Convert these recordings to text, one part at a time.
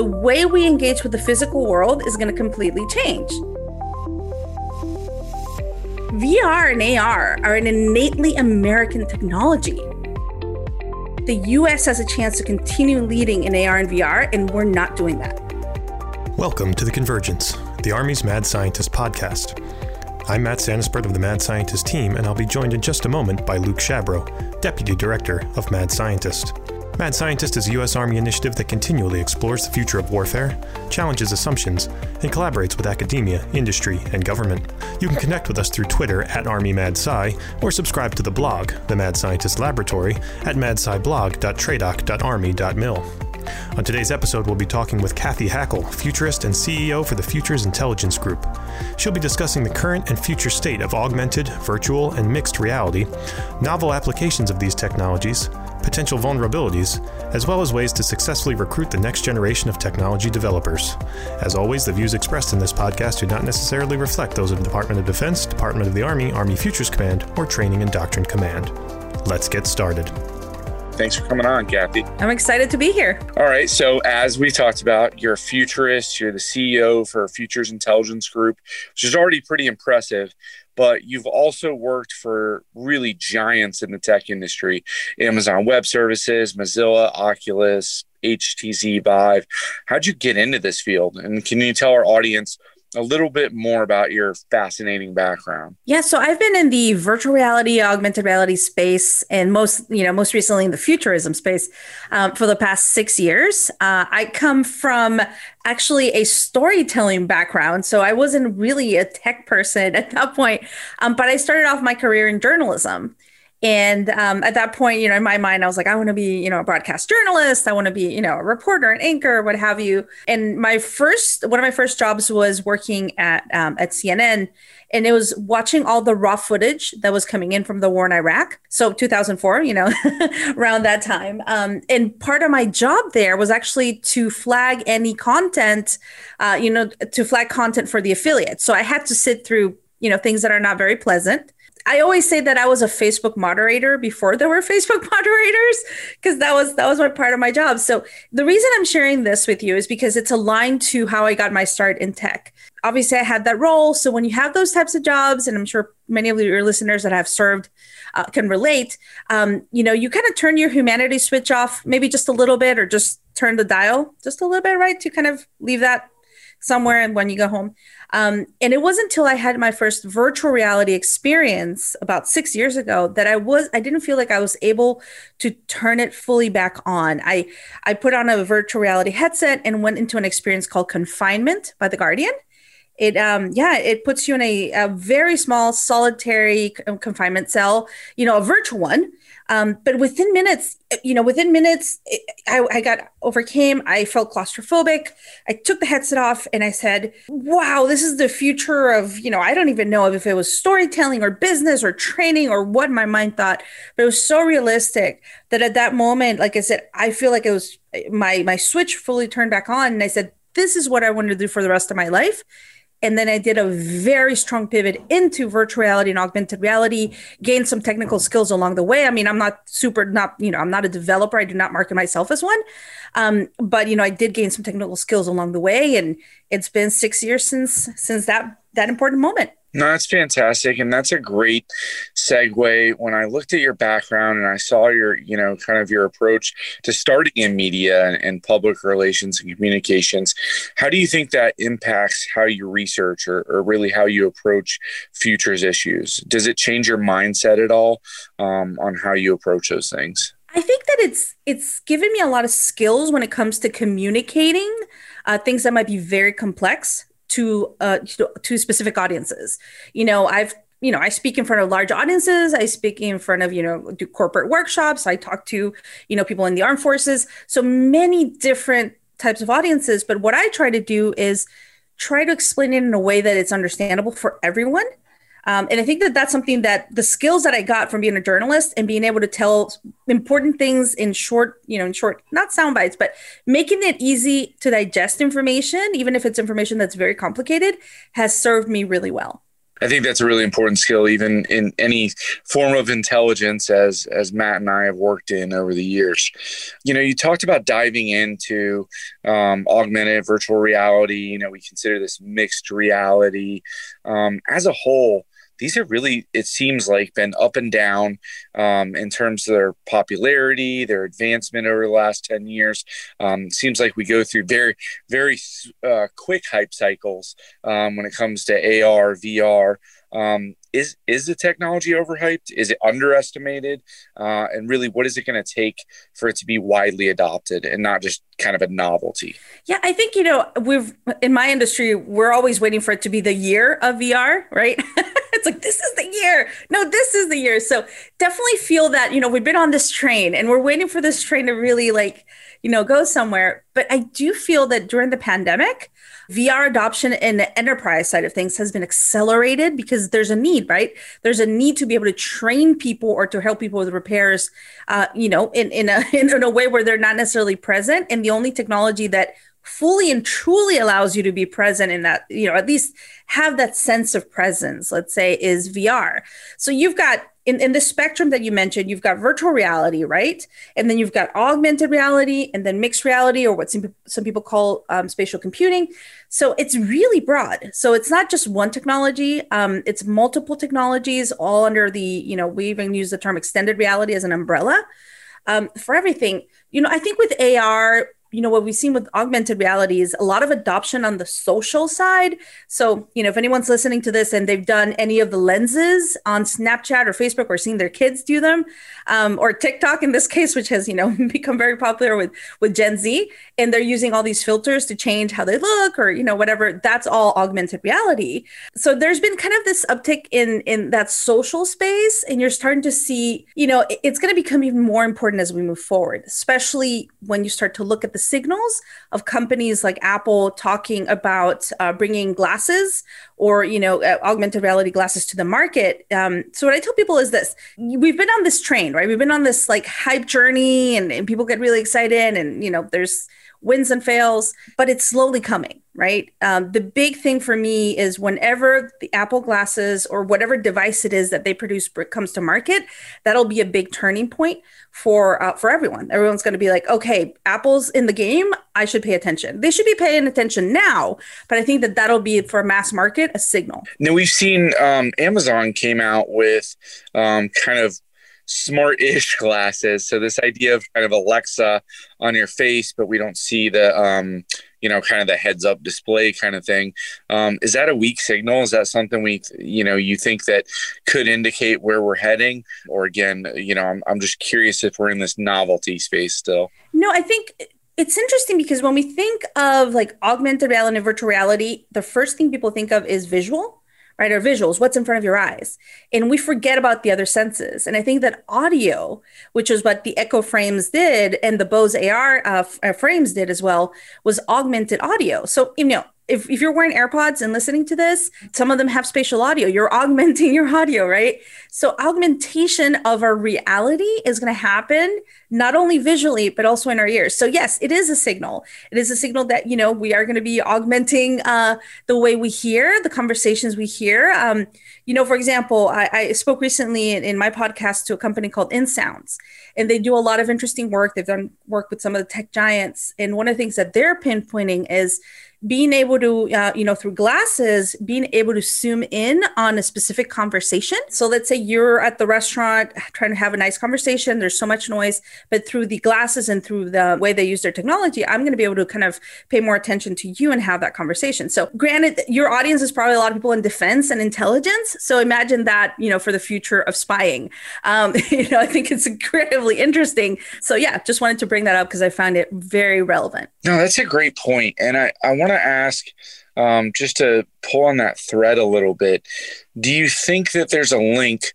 the way we engage with the physical world is going to completely change. VR and AR are an innately American technology. The US has a chance to continue leading in AR and VR, and we're not doing that. Welcome to The Convergence, the Army's Mad Scientist podcast. I'm Matt Santaspirt of the Mad Scientist team, and I'll be joined in just a moment by Luke Shabro, Deputy Director of Mad Scientist. Mad Scientist is a U.S. Army initiative that continually explores the future of warfare, challenges assumptions, and collaborates with academia, industry, and government. You can connect with us through Twitter at ArmyMadSci or subscribe to the blog, The Mad Scientist Laboratory, at madsciblog.tradoc.army.mil. On today's episode, we'll be talking with Cathy Hackl, futurist and CEO for the Futures Intelligence Group. She'll be discussing the current and future state of augmented, virtual, and mixed reality, novel applications of these technologies, potential vulnerabilities, as well as ways to successfully recruit the next generation of technology developers. As always, the views expressed in this podcast do not necessarily reflect those of the Department of Defense, Department of the Army, Army Futures Command, or Training and Doctrine Command. Let's get started. Thanks for coming on, Cathy. I'm excited to be here. All right. So, as we talked about, you're a futurist, you're the CEO for Futures Intelligence Group, which is already pretty impressive but you've also worked for really giants in the tech industry Amazon Web Services, Mozilla, Oculus, HTC Vive. How'd you get into this field? And can you tell our audience a little bit more about your fascinating background. Yeah, so I've been in the virtual reality, augmented reality space, and most, you know, most recently in the futurism space um, for the past six years. Uh, I come from actually a storytelling background, so I wasn't really a tech person at that point, um, but I started off my career in journalism. And um, at that point, you know, in my mind, I was like, I want to be, you know, a broadcast journalist. I want to be, you know, a reporter, an anchor, what have you. And my first, one of my first jobs was working at um, at CNN, and it was watching all the raw footage that was coming in from the war in Iraq. So 2004, you know, around that time. Um, and part of my job there was actually to flag any content, uh, you know, to flag content for the affiliate. So I had to sit through, you know, things that are not very pleasant I always say that I was a Facebook moderator before there were Facebook moderators because that was that was my part of my job. So the reason I'm sharing this with you is because it's aligned to how I got my start in tech. Obviously, I had that role. So when you have those types of jobs, and I'm sure many of your listeners that have served uh, can relate, um, you know, you kind of turn your humanity switch off, maybe just a little bit, or just turn the dial just a little bit, right, to kind of leave that somewhere and when you go home. Um, and it wasn't until I had my first virtual reality experience about six years ago that I was I didn't feel like I was able to turn it fully back on. I I put on a virtual reality headset and went into an experience called Confinement by The Guardian. It um yeah it puts you in a, a very small solitary confinement cell, you know, a virtual one um, but within minutes, you know, within minutes, it, I, I got overcame. I felt claustrophobic. I took the headset off and I said, wow, this is the future of, you know, I don't even know if it was storytelling or business or training or what my mind thought, but it was so realistic that at that moment, like I said, I feel like it was my, my switch fully turned back on. And I said, this is what I want to do for the rest of my life. And then I did a very strong pivot into virtual reality and augmented reality, gained some technical skills along the way. I mean, I'm not super, not, you know, I'm not a developer. I do not market myself as one. Um, but, you know, I did gain some technical skills along the way. And it's been six years since, since that, that important moment. No, that's fantastic. And that's a great segue. When I looked at your background and I saw your, you know, kind of your approach to starting in media and, and public relations and communications, how do you think that impacts how you research or, or really how you approach futures issues? Does it change your mindset at all um, on how you approach those things? I think that it's it's given me a lot of skills when it comes to communicating uh, things that might be very complex to uh, to specific audiences. You know, I've you know, I speak in front of large audiences. I speak in front of, you know, do corporate workshops. I talk to, you know, people in the armed forces. So many different types of audiences. But what I try to do is try to explain it in a way that it's understandable for everyone. Um, and I think that that's something that the skills that I got from being a journalist and being able to tell important things in short, you know, in short, not sound bites, but making it easy to digest information, even if it's information that's very complicated, has served me really well. I think that's a really important skill, even in any form of intelligence, as as Matt and I have worked in over the years. You know, you talked about diving into um, augmented virtual reality. You know, we consider this mixed reality. Um, as a whole, these are really, it seems like, been up and down um, in terms of their popularity, their advancement over the last 10 years. Um, seems like we go through very, very uh, quick hype cycles um, when it comes to AR, VR. Um, is is the technology overhyped? Is it underestimated? Uh, and really, what is it going to take for it to be widely adopted and not just kind of a novelty? Yeah, I think you know we've in my industry we're always waiting for it to be the year of VR, right? it's like this is the year. No, this is the year. So definitely feel that you know we've been on this train and we're waiting for this train to really like you know go somewhere. But I do feel that during the pandemic VR adoption in the enterprise side of things has been accelerated because there's a need, right? There's a need to be able to train people or to help people with repairs, uh, you know, in in a in a way where they're not necessarily present. And the only technology that fully and truly allows you to be present in that, you know, at least have that sense of presence, let's say, is VR. So you've got in, in the spectrum that you mentioned, you've got virtual reality, right? And then you've got augmented reality and then mixed reality, or what some, some people call um, spatial computing. So it's really broad. So it's not just one technology, um, it's multiple technologies, all under the, you know, we even use the term extended reality as an umbrella um, for everything. You know, I think with AR, you know what we've seen with augmented reality is a lot of adoption on the social side. So you know if anyone's listening to this and they've done any of the lenses on snapchat or facebook or seen their kids do them um, or tiktok in this case which has you know become very popular with with gen z and they're using all these filters to change how they look or you know whatever that's all augmented reality. So there's been kind of this uptick in in that social space and you're starting to see you know it's going to become even more important as we move forward especially when you start to look at the signals of companies like Apple talking about uh, bringing glasses or you know uh, augmented reality glasses to the market. Um, so what I tell people is this: we've been on this train, right? We've been on this like hype journey, and, and people get really excited, and you know there's wins and fails, but it's slowly coming, right? Um, the big thing for me is whenever the Apple glasses or whatever device it is that they produce comes to market, that'll be a big turning point for uh, for everyone. Everyone's going to be like, okay, Apple's in the game. I should pay attention. They should be paying attention now, but I think that that'll be for mass market a signal. Now we've seen um, Amazon came out with um, kind of smart-ish glasses. So this idea of kind of Alexa on your face, but we don't see the um, you know kind of the heads-up display kind of thing. Um, is that a weak signal? Is that something we you know you think that could indicate where we're heading? Or again, you know, I'm I'm just curious if we're in this novelty space still. No, I think it's interesting because when we think of like augmented reality and virtual reality, the first thing people think of is visual right? Our visuals, what's in front of your eyes. And we forget about the other senses. And I think that audio, which is what the Echo frames did and the Bose AR uh, uh, frames did as well, was augmented audio. So, you know, if, if you're wearing AirPods and listening to this, some of them have spatial audio. You're augmenting your audio, right? So augmentation of our reality is going to happen not only visually but also in our ears. So yes, it is a signal. It is a signal that you know we are going to be augmenting uh, the way we hear, the conversations we hear. Um, you know, for example, I, I spoke recently in, in, my podcast to a company called InSounds, and they do a lot of interesting work. They've done work with some of the tech giants, and one of the things that they're pinpointing is being able to, uh, you know, through glasses, being able to zoom in on a specific conversation. So let's say you're at the restaurant trying to have a nice conversation, there's so much noise, but through the glasses and through the way they use their technology, I'm going to be able to kind of pay more attention to you and have that conversation. So granted, your audience is probably a lot of people in defense and intelligence. So imagine that, you know, for the future of spying. Um, you know, I think it's incredibly interesting. So yeah, just wanted to bring that up because I found it very relevant. No, that's a great point. And I, I want to ask um, just to pull on that thread a little bit do you think that there's a link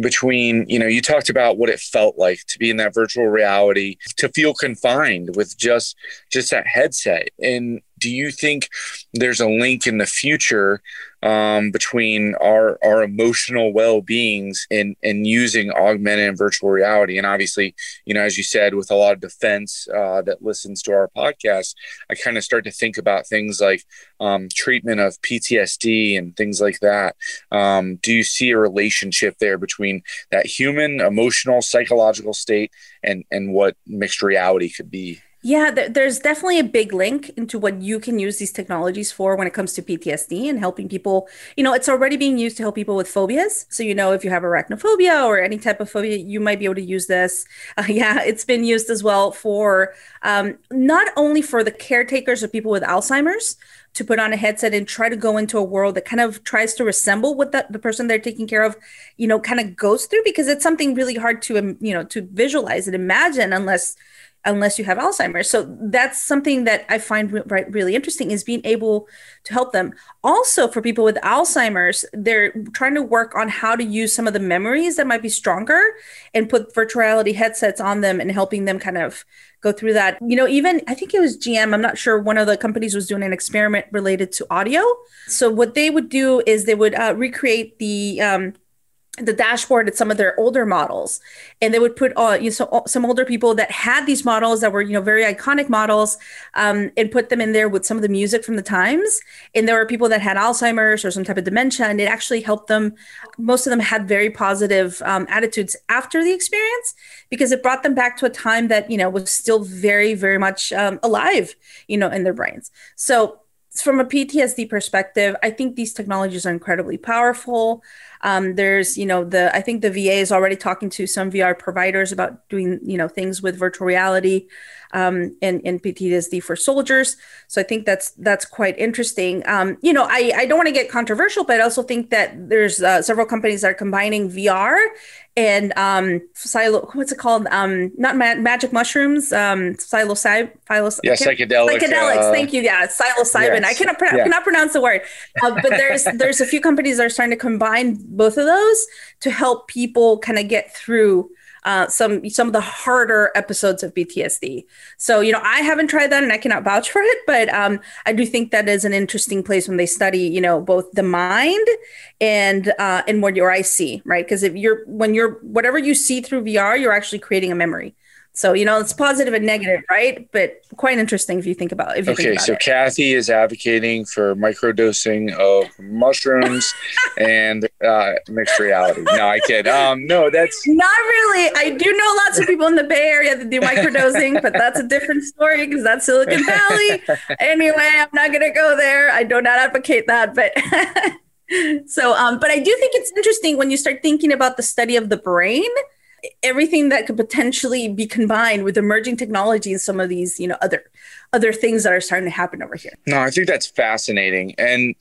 between you know you talked about what it felt like to be in that virtual reality to feel confined with just just that headset and do you think there's a link in the future um, between our our emotional well beings and and using augmented and virtual reality. And obviously, you know, as you said, with a lot of defense uh, that listens to our podcast, I kind of start to think about things like um, treatment of PTSD and things like that. Um, do you see a relationship there between that human, emotional, psychological state and and what mixed reality could be? Yeah, th- there's definitely a big link into what you can use these technologies for when it comes to PTSD and helping people. You know, it's already being used to help people with phobias. So, you know, if you have arachnophobia or any type of phobia, you might be able to use this. Uh, yeah, it's been used as well for um, not only for the caretakers of people with Alzheimer's to put on a headset and try to go into a world that kind of tries to resemble what the, person they're taking care of, you know, kind of goes through because it's something really hard to, you know, to visualize and imagine unless unless you have Alzheimer's. So that's something that I find re- really interesting is being able to help them. Also, for people with Alzheimer's, they're trying to work on how to use some of the memories that might be stronger and put virtual reality headsets on them and helping them kind of go through that. You know, even I think it was GM, I'm not sure, one of the companies was doing an experiment related to audio. So what they would do is they would uh, recreate the um, the dashboard at some of their older models. And they would put uh, you know, so, some older people that had these models that were you know very iconic models um, and put them in there with some of the music from the times. And there were people that had alzheimer's or some type of dementia and it actually helped them. Most of them had very positive um, attitudes after the experience because it brought them back to a time that you know was still very very much um, alive you know in their brains. So from a ptsd perspective i think these technologies are incredibly powerful. Um, there's, you know, the I think the VA is already talking to some VR providers about doing, you know, things with virtual reality um, and, and PTSD for soldiers. So I think that's that's quite interesting. Um, you know, I, I don't want to get controversial, but I also think that there's uh, several companies that are combining VR and um silo what's it called um not ma- magic mushrooms um psilocybe yeah psychedelic psychedelics uh, thank you yeah psilocybin yes. i cannot, pro- yeah. cannot pronounce the word uh, but there's there's a few companies that are starting to combine both of those to help people kind of get through uh, some some of the harder episodes of PTSD. So you know, I haven't tried that, and I cannot vouch for it, but um, I do think that is an interesting place when they study, you know, both the mind and uh, and what your eyes see, right? Because if you're when you're whatever you see through VR, you're actually creating a memory. So you know it's positive and negative, right? But quite interesting if you think about. If you okay, so it. Cathy is advocating for microdosing of mushrooms and uh, mixed reality. No, I kid. Um, no, that's not really. I do know lots of people in the Bay Area that do microdosing, but that's a different story because that's Silicon Valley. anyway, I'm not gonna go there. I do not advocate that, but. so um but i do think it's interesting when you start thinking about the study of the brain everything that could potentially be combined with emerging technology and some of these you know other other things that are starting to happen over here. No, I think that's fascinating. And,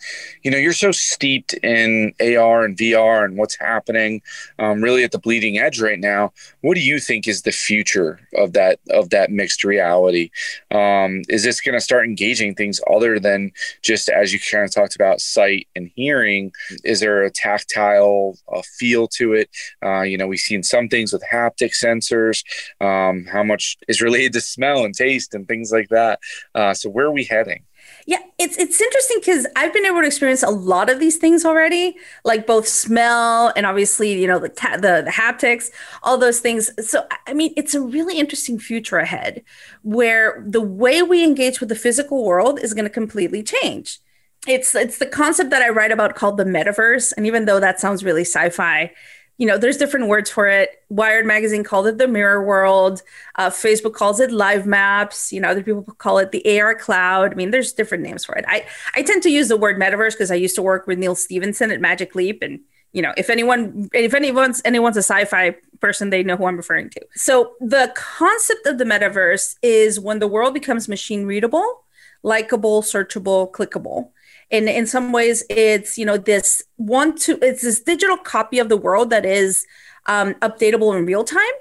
you know, you're so steeped in AR and VR and what's happening um, really at the bleeding edge right now. What do you think is the future of that, of that mixed reality? Um, is this going to start engaging things other than just, as you kind of talked about, sight and hearing? Is there a tactile a feel to it? Uh, you know, we've seen some things with haptic sensors. Um, how much is related to smell and taste and things like that? Uh, so where are we heading? Yeah, it's it's interesting because I've been able to experience a lot of these things already, like both smell and obviously you know the ta- the, the haptics, all those things. So I mean, it's a really interesting future ahead, where the way we engage with the physical world is going to completely change. It's it's the concept that I write about called the metaverse, and even though that sounds really sci-fi, you know, there's different words for it. Wired magazine called it the mirror world. Uh, Facebook calls it live maps. You know, other people call it the AR cloud. I mean, there's different names for it. I, I tend to use the word metaverse because I used to work with Neal Stephenson at Magic Leap. And, you know, if anyone, if anyone's, anyone's a sci-fi person, they know who I'm referring to. So the concept of the metaverse is when the world becomes machine readable, likable, searchable, clickable and in some ways it's you know this one to it's this digital copy of the world that is um, updatable in real time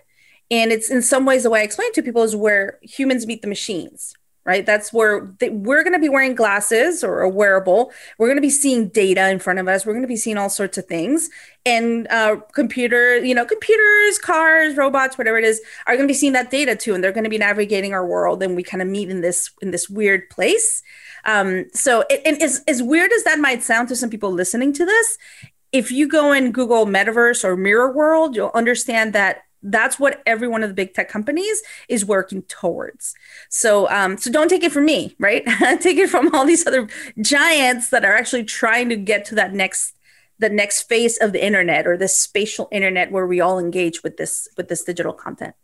and it's in some ways the way i explain to people is where humans meet the machines right? That's where we're going to be wearing glasses or a wearable. We're going to be seeing data in front of us. We're going to be seeing all sorts of things. And uh, computer, you know, computers, cars, robots, whatever it is, are going to be seeing that data too, and they're going to be navigating our world. And we kind of meet in this in this weird place. Um, so, it, and as as weird as that might sound to some people listening to this, if you go and Google Metaverse or Mirror World, you'll understand that that's what every one of the big tech companies is working towards. So, um, so don't take it from me, right? take it from all these other giants that are actually trying to get to that next, the next phase of the internet or this spatial internet where we all engage with this with this digital content.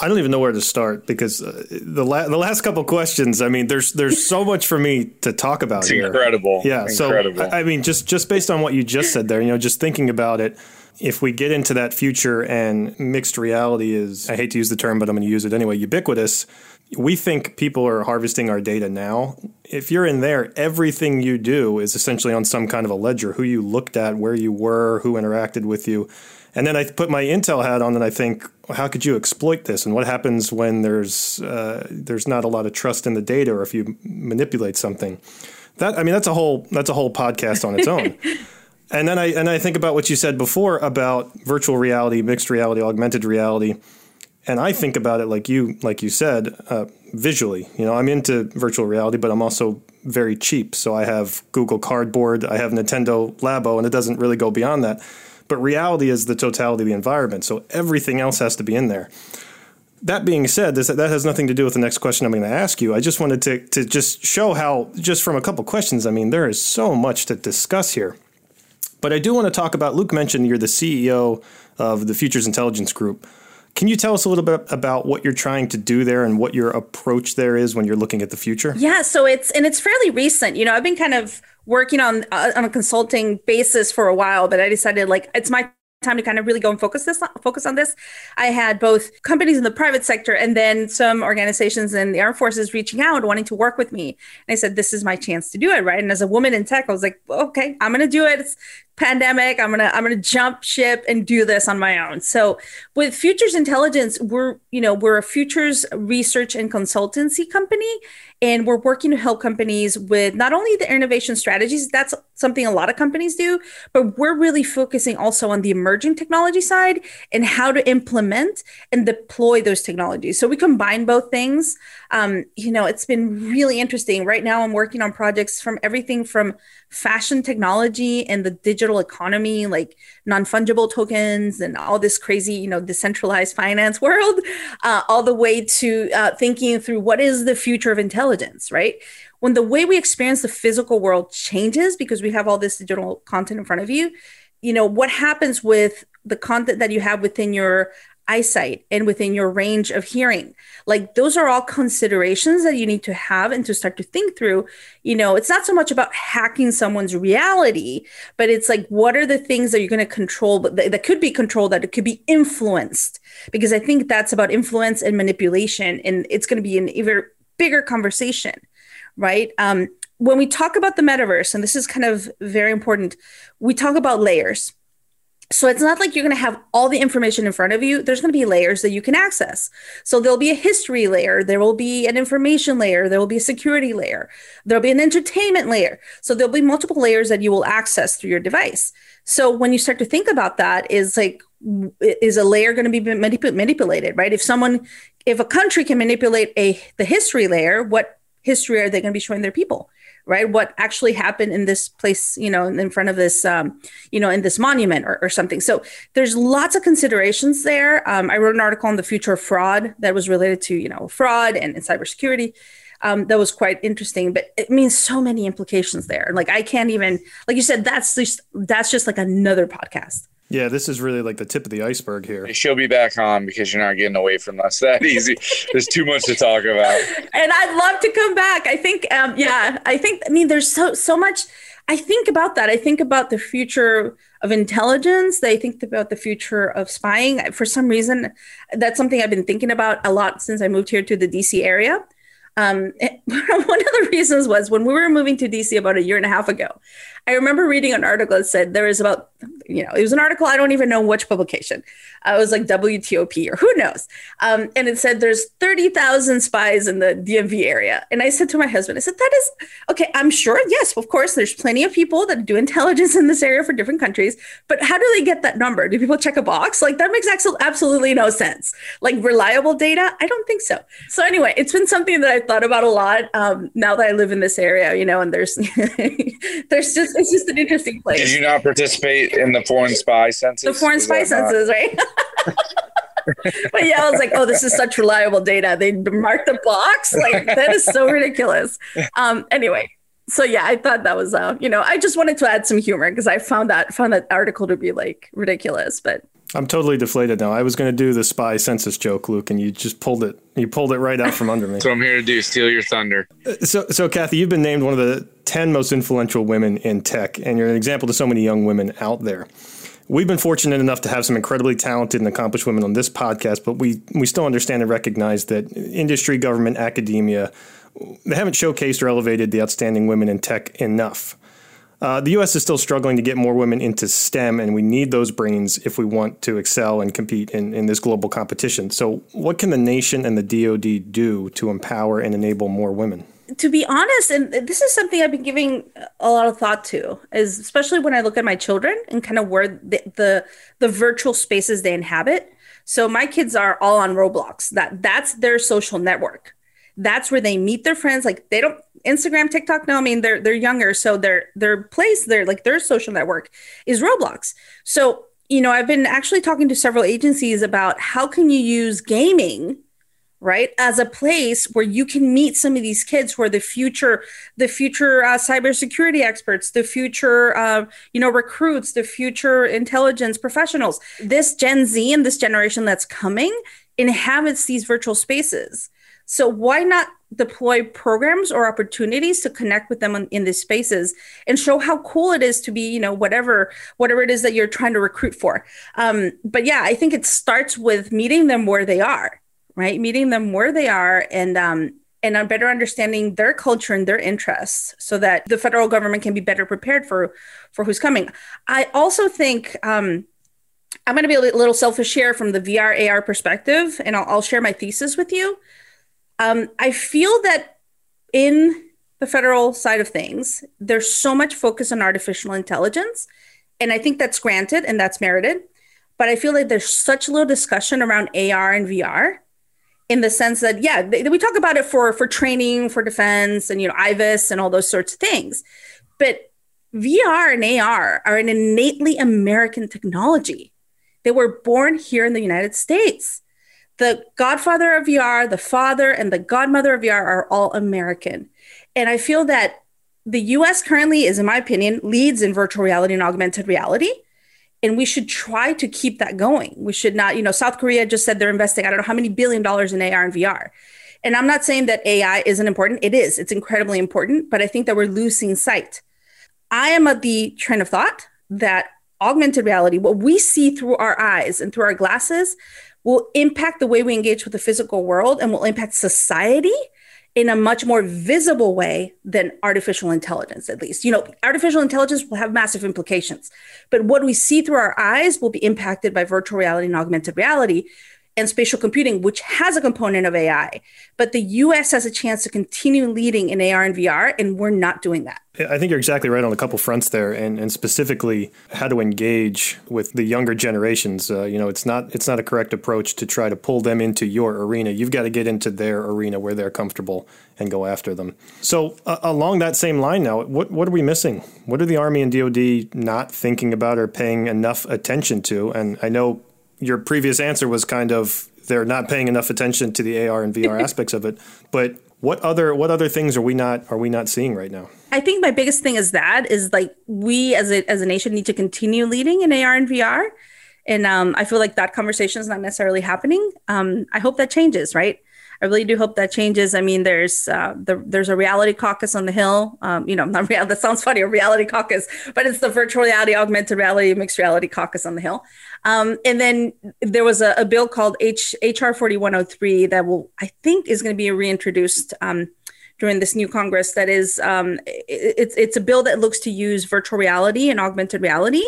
I don't even know where to start because uh, the la- the last couple questions. I mean, there's there's so much for me to talk about. It's here. incredible. Yeah. Incredible. So I, I mean, just just based on what you just said there, you know, just thinking about it if we get into that future and mixed reality is, I hate to use the term, but I'm going to use it anyway, ubiquitous, we think people are harvesting our data now. If you're in there, everything you do is essentially on some kind of a ledger who you looked at, where you were, who interacted with you. And then I put my Intel hat on and I think, well, how could you exploit this? And what happens when there's uh, there's not a lot of trust in the data or if you manipulate something? That I mean, that's a whole that's a whole podcast on its own. And then I and I think about what you said before about virtual reality, mixed reality, augmented reality, and I think about it like you like you said uh, visually. You know, I'm into virtual reality, but I'm also very cheap. So I have Google Cardboard, I have Nintendo Labo, and it doesn't really go beyond that. But reality is the totality of the environment, so everything else has to be in there. That being said, this, that has nothing to do with the next question I'm going to ask you. I just wanted to to just show how, just from a couple questions, I mean, there is so much to discuss here. But I do want to talk about Luke mentioned you're the CEO of the Futures Intelligence Group. Can you tell us a little bit about what you're trying to do there and what your approach there is when you're looking at the future? Yeah, so it's and it's fairly recent. You know, I've been kind of working on uh, on a consulting basis for a while, but I decided like it's my time to kind of really go and focus this focus on this. I had both companies in the private sector and then some organizations in the armed forces reaching out wanting to work with me. And I said, this is my chance to do it, right? And as a woman in tech, I was like, okay, I'm going to do it. It's pandemic i'm gonna i'm gonna jump ship and do this on my own. So with futures intelligence we're you know we're a futures research and consultancy company and we're working to help companies with not only the innovation strategies that's something a lot of companies do but we're really focusing also on the emerging technology side and how to implement and deploy those technologies. So we combine both things. Um, you know it's been really interesting. Right now i'm working on projects from everything from fashion technology and the digital economy, like non fungible tokens and all this crazy, you know, decentralized finance world, uh, all the way to uh, thinking through what is the future of intelligence, right? When the way we experience the physical world changes because we have all this digital content in front of you, you know, what happens with the content that you have within your eyesight and within your range of hearing. Like those are all considerations that you need to have and to start to think through. You know it's not so much about hacking someone's reality but it's like what are the things that you're going to control but that, that could be controlled that it could be influenced? Because i think that's about influence and manipulation and it's going to be an even bigger conversation right? Um, when we talk about the metaverse and this is kind of very important we talk about layers so it's not like you're going to have all the information in front of you. There's going to be layers that you can access. So there'll be a history layer, there will be an information layer, there will be a security layer, there'll be an entertainment layer. So there'll be multiple layers that you will access through your device. So when you start to think about that, is like, is a layer going to be manip- manipulated, right? If someone, if a country can manipulate a the history layer, what history are they going to be showing their people? Right? What actually happened in this place you know in front of this um, you know in this monument or, or, something. So there's lots of considerations there. Um, i wrote an article on the future of fraud that was related to you know fraud and, and cybersecurity um, that was quite interesting but it means so many implications there. Like i can't even like you said that's just that's just like another podcast yeah, this is really like the tip of the iceberg here. She'll be back on because you're not getting away from us that easy. there's too much to talk about. And I'd love to come back. I think, um, yeah, I think, I mean, there's so, so much. I think about that. I think about the future of intelligence. I think about the future of spying. For some reason, that's something I've been thinking about a lot since I moved here to the DC area. Um, one of the reasons was when we were moving to DC about a year and a half ago, I remember reading an article that said there was about, you know, it was an article, I don't even know which publication. It was like WTOP or who knows. Um, and it said there's 30,000 spies in the DMV area. And I said to my husband, I said, that is, okay, I'm sure, yes, of course, there's plenty of people that do intelligence in this area for different countries. But how do they get that number? Do people check a box? Like that makes absolutely no sense. Like reliable data? I don't think so. So anyway, it's been something that I've thought about a lot um, now that I live in this area, you know, and there's, there's just, it's just an interesting place. Did you not participate in the foreign spy census? The foreign spy census, right? but yeah, I was like, oh, this is such reliable data. They marked the box. Like that is so ridiculous. Um, anyway, so yeah, I thought that was uh, you know, I just wanted to add some humor because I found that found that article to be like ridiculous, but I'm totally deflated now. I was going to do the spy census joke, Luke, and you just pulled it. You pulled it right out from under me. so I'm here to do. Steal your thunder. So, so Cathy, you've been named one of the 10 most influential women in tech, and you're an example to so many young women out there. We've been fortunate enough to have some incredibly talented and accomplished women on this podcast, but we we still understand and recognize that industry, government, academia, they haven't showcased or elevated the outstanding women in tech enough. Uh, the U.S. is still struggling to get more women into STEM, and we need those brains if we want to excel and compete in, in this global competition. So, what can the nation and the DoD do to empower and enable more women? To be honest, and this is something I've been giving a lot of thought to, is especially when I look at my children and kind of where the, the, the virtual spaces they inhabit. So my kids are all on Roblox. That that's their social network that's where they meet their friends. Like they don't Instagram, TikTok. No, I mean they're they're younger, so their their place, their like their social network is Roblox. So you know, I've been actually talking to several agencies about how can you use gaming right? As a place where you can meet some of these kids who are the future the future uh, cybersecurity experts the future uh, you know recruits the future intelligence professionals. This gen z and this generation that's coming inhabits these virtual spaces. So why not deploy programs or opportunities to connect with them in, these spaces and show how cool it is to be, you know, whatever whatever it is that you're trying to recruit for. Um, but yeah, I think it starts with meeting them where they are, right? Meeting them where they are and um, and on better understanding their culture and their interests so that the federal government can be better prepared for for who's coming. I also think um, I'm going to be a little selfish here from the VR AR perspective, and I'll, I'll share my thesis with you. Um, I feel that in the federal side of things, there's so much focus on artificial intelligence. And I think that's granted and that's merited. But I feel like there's such little discussion around AR and VR in the sense that, yeah, we talk about it for, for training, for defense, and, you know, IVAS and all those sorts of things. But VR and AR are an innately American technology. They were born here in the United States the godfather of VR, the father, and the godmother of VR are all American. And I feel that the US currently is, in my opinion, leads in virtual reality and augmented reality. And we should try to keep that going. We should not, you know, South Korea just said they're investing, I don't know how many billion dollars in AR and VR. And I'm not saying that AI isn't important. It is, it's incredibly important, but I think that we're losing sight. I am of the train of thought that augmented reality, what we see through our eyes and through our glasses, will impact the way we engage with the physical world and will impact society in a much more visible way than artificial intelligence, at least. You know, artificial intelligence will have massive implications, but what we see through our eyes will be impacted by virtual reality and augmented reality, and spatial computing, which has a component of AI. But the US has a chance to continue leading in AR and VR, and we're not doing that. I think you're exactly right on a couple fronts there, and, and specifically how to engage with the younger generations. Uh, you know, it's not it's not a correct approach to try to pull them into your arena. You've got to get into their arena where they're comfortable and go after them. So uh, along that same line, now, what what are we missing? What are the Army and DoD not thinking about or paying enough attention to? And I know your previous answer was kind of they're not paying enough attention to the AR and VR aspects of it. But what other what other things are we not are we not seeing right now? I think my biggest thing is that is like we as a as a nation need to continue leading in AR and VR. And um, I feel like that conversation is not necessarily happening. Um, I hope that changes, right? I really do hope that changes. I mean, there's uh, the, there's a reality caucus on the Hill. Um, you know, not real. That sounds funny, a reality caucus, but it's the virtual reality, augmented reality, mixed reality caucus on the Hill. Um, and then there was a, a bill called H, HR 4103 that will, I think, is going to be reintroduced um, during this new Congress. That is, um, it, it's it's a bill that looks to use virtual reality and augmented reality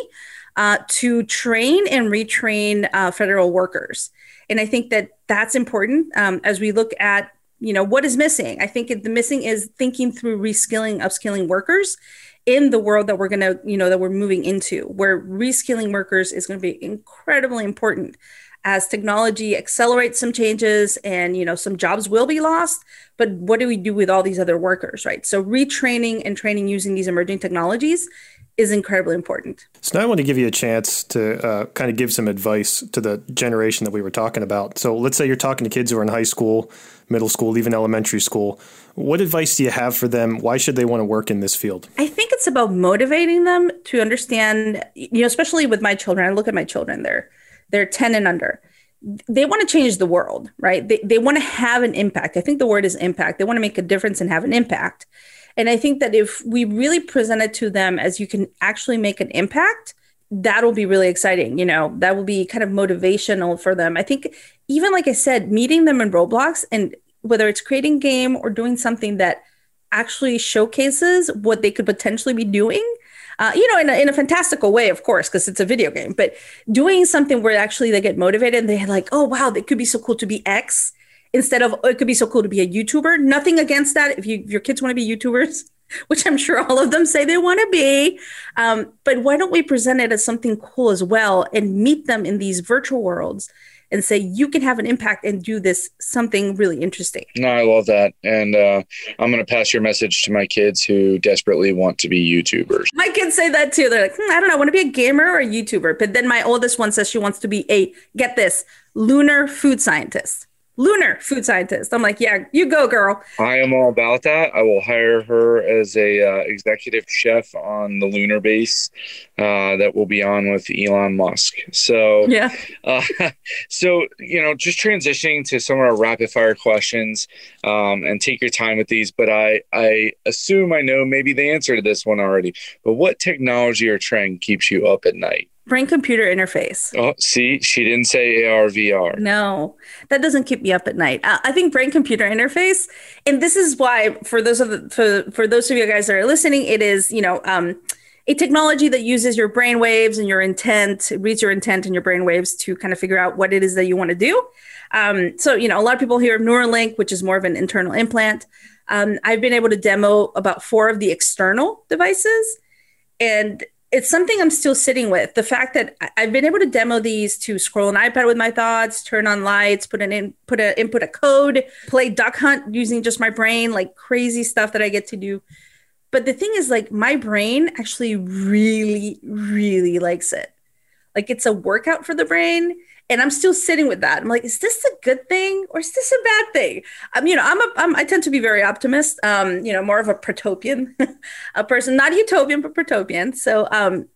uh, to train and retrain uh, federal workers. And I think that that's important um, as we look at you know what is missing. I think the missing is thinking through reskilling, upskilling workers in the world that we're going to you know that we're moving into, where reskilling workers is going to be incredibly important as technology accelerates some changes and you know some jobs will be lost but what do we do with all these other workers right so retraining and training using these emerging technologies is incredibly important. So now I want to give you a chance to uh, kind of give some advice to the generation that we were talking about. So let's say you're talking to kids who are in high school, middle school, even elementary school. What advice do you have for them? Why should they want to work in this field? I think it's about motivating them to understand, you know, especially with my children. I look at my children, they're they're 10 and under. They want to change the world, right? They, they want to have an impact. I think the word is impact. They want to make a difference and have an impact. And I think that if we really present it to them as you can actually make an impact, that'll be really exciting. You know, that will be kind of motivational for them. I think even like I said, meeting them in Roblox and whether it's creating game or doing something that actually showcases what they could potentially be doing. Uh, you know, in a, in a fantastical way, of course, because it's a video game, but doing something where actually they get motivated and they're like, oh, wow, it could be so cool to be X instead of oh, it could be so cool to be a YouTuber. Nothing against that. If, you, if your kids want to be YouTubers, which I'm sure all of them say they want to be, um, but why don't we present it as something cool as well and meet them in these virtual worlds and say you can have an impact and do this something really interesting. No, I love that, and uh, I'm going to pass your message to my kids who desperately want to be YouTubers. My kids say that too. They're like, hmm, I don't know, I want to be a gamer or a YouTuber. But then my oldest one says she wants to be a get this lunar food scientist lunar food scientist. I'm like, yeah, you go, girl. I am all about that. I will hire her as a uh, executive chef on the lunar base uh, that will be on with Elon Musk. So yeah. Uh, so you know, just transitioning to some of our rapid fire questions, um, and take your time with these. But I I assume I know maybe the answer to this one already. But what technology or trend keeps you up at night? Brain computer interface. Oh, see, she didn't say AR VR. No, that doesn't keep me up at night. Uh, I think brain computer interface, and this is why for those of the, for for those of you guys that are listening, it is you know um, a technology that uses your brain waves and your intent, reads your intent and your brain waves to kind of figure out what it is that you want to do. Um, so you know, a lot of people hear of Neuralink, which is more of an internal implant. Um, I've been able to demo about four of the external devices. And it's something I'm still sitting with. The fact that I've been able to demo these to scroll an iPad with my thoughts, turn on lights, put an in, put a input a code, play duck hunt using just my brain, like crazy stuff that I get to do. But the thing is, like my brain actually really, really likes it. Like it's a workout for the brain and I'm still sitting with that. I'm like, is this a good thing or is this a bad thing? Um, you know, I'm a, I'm, I tend to be very optimist. Um, you know, more of a protopian, a person, not utopian but protopian. So, um,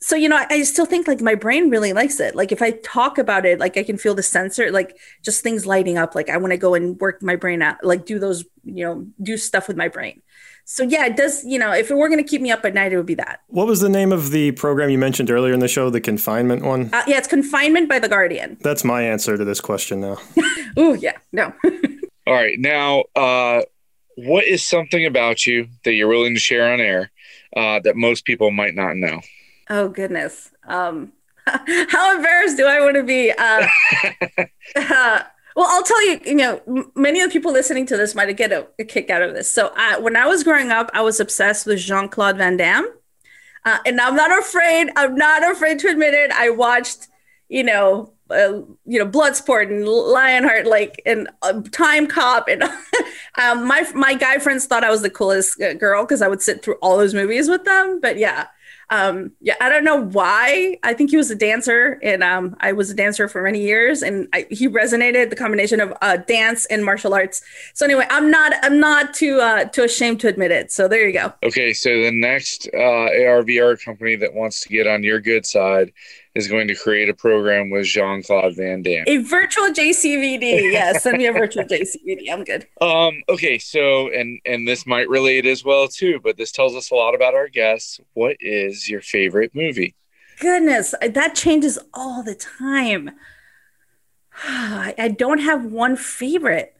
so you know, I, I, still think like my brain really likes it. Like if I talk about it, like I can feel the sensor, like just things lighting up. Like I want to go and work my brain out, like do those, you know, do stuff with my brain so yeah, it does. You know, if it were going to keep me up at night, it would be that. What was the name of the program you mentioned earlier in the show? The confinement one. Uh, yeah, it's Confinement by the Guardian. That's my answer to this question now. oh yeah, no. All right, now, uh, what is something about you that you're willing to share on air uh, that most people might not know? Oh goodness. Um, how embarrassed do I want to be? Uh, uh well, I'll tell you, you know, many of the people listening to this might get a, a kick out of this. So, I, when I was growing up, I was obsessed with Jean Claude Van Damme. Uh, and I'm not afraid, I'm not afraid to admit it. I watched, you know, uh, you know, Bloodsport and Lionheart, like, and uh, Timecop, and um, my my guy friends thought I was the coolest uh, girl because I would sit through all those movies with them. But yeah, um, yeah, I don't know why. I think he was a dancer, and um, I was a dancer for many years, and I, he resonated the combination of uh, dance and martial arts. So anyway, I'm not I'm not too uh, too ashamed to admit it. So there you go. Okay, so the next uh, AR VR company that wants to get on your good side is going to create a program with Jean Claude Van Damme. A virtual JCVD. Yes, send me a virtual JCVD. I'm good. Um, okay, so and and this might relate as well too, but this tells us a lot about our guests. What is your favorite movie? Goodness, that changes all the time. I don't have one favorite.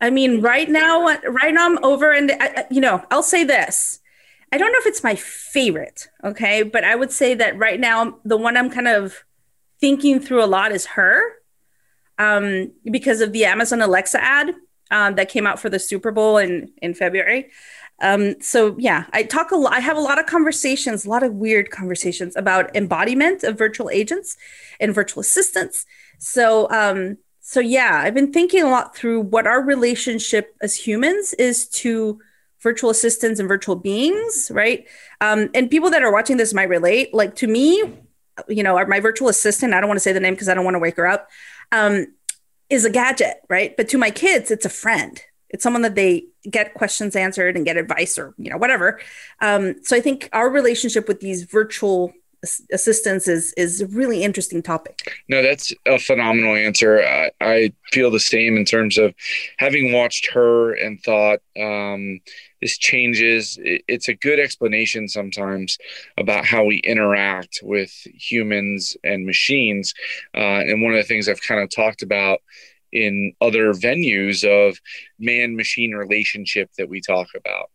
I mean, right now, right now I'm over, and you know, I'll say this. I don't know if it's my favorite, okay, but I would say that right now the one I'm kind of thinking through a lot is her, um, because of the Amazon Alexa ad um, that came out for the Super Bowl in in February. Um, so yeah, I talk a lot. I have a lot of conversations, a lot of weird conversations about embodiment of virtual agents and virtual assistants. So um, so yeah, I've been thinking a lot through what our relationship as humans is to virtual assistants and virtual beings, right? Um, and people that are watching this might relate. Like to me, you know, my virtual assistant, I don't want to say the name because I don't want to wake her up, um, is a gadget, right? But to my kids, it's a friend. It's someone that they get questions answered and get advice or, you know, whatever. Um, so I think our relationship with these virtual assistance is is a really interesting topic. No, that's a phenomenal answer. I, I feel the same in terms of having watched her and thought um, this changes. It, it's a good explanation sometimes about how we interact with humans and machines. Uh, and one of the things I've kind of talked about in other venues of man machine relationship that we talk about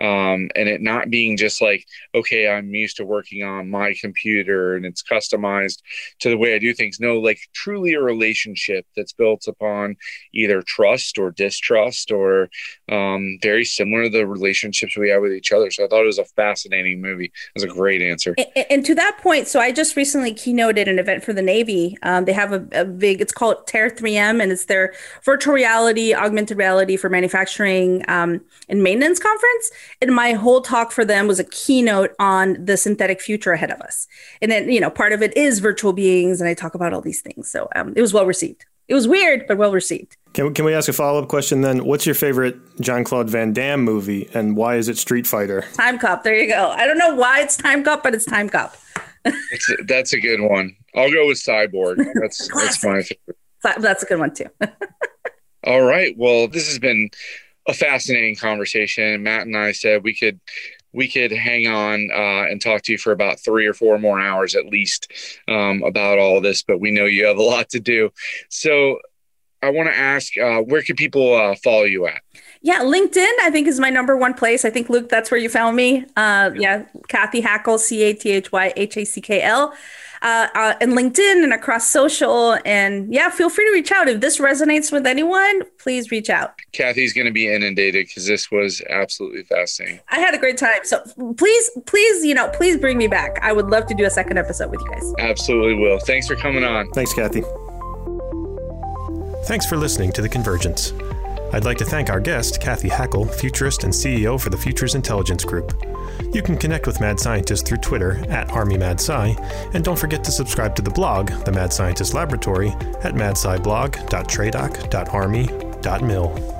um, and it not being just like okay i'm used to working on my computer and it's customized to the way i do things. No like truly a relationship that's built upon either trust or distrust or um, very similar to the relationships we have with each other. So i thought it was a fascinating movie. It was a great answer. And, and to that point so i just recently keynoted an event for the navy. Um, they have a, a big it's called tear 3m and it's their virtual reality augmented reality for manufacturing um, and maintenance conference and my whole talk for them was a keynote on the synthetic future ahead of us. And then, you know, part of it is virtual beings, and I talk about all these things. So um, it was well received. It was weird, but well received. Can, can we ask a follow up question then? What's your favorite Jean Claude Van Damme movie, and why is it Street Fighter? Timecop. There you go. I don't know why it's Timecop, but it's Timecop. it's a, that's a good one. I'll go with Cyborg. That's that's my favorite. That's a good one too. All right. Well, this has been a fascinating conversation. Matt and I said we could we could hang on uh, and talk to you for about three or four more hours at least um, about all this, but we know you have a lot to do. So I want to ask, uh, where can people uh, follow you at? Yeah, LinkedIn, I think, is my number one place. I think, Luke, that's where you found me. Uh, yeah, Cathy Hackl, C A T H Y H A C K L uh, uh, and LinkedIn and across social. And yeah, feel free to reach out. If this resonates with anyone, please reach out. Cathy's going to be inundated because this was absolutely fascinating. I had a great time. So please, please, you know, please bring me back. I would love to do a second episode with you guys. Absolutely will. Thanks for coming on. Thanks, Cathy. Thanks for listening to The Convergence. I'd like to thank our guest, Cathy Hackl, futurist and CEO for the Futures Intelligence Group. You can connect with Mad Scientist through Twitter at ArmyMadSci, and don't forget to subscribe to the blog, The Mad Scientist Laboratory, at madsciblog.tradoc.army.mil.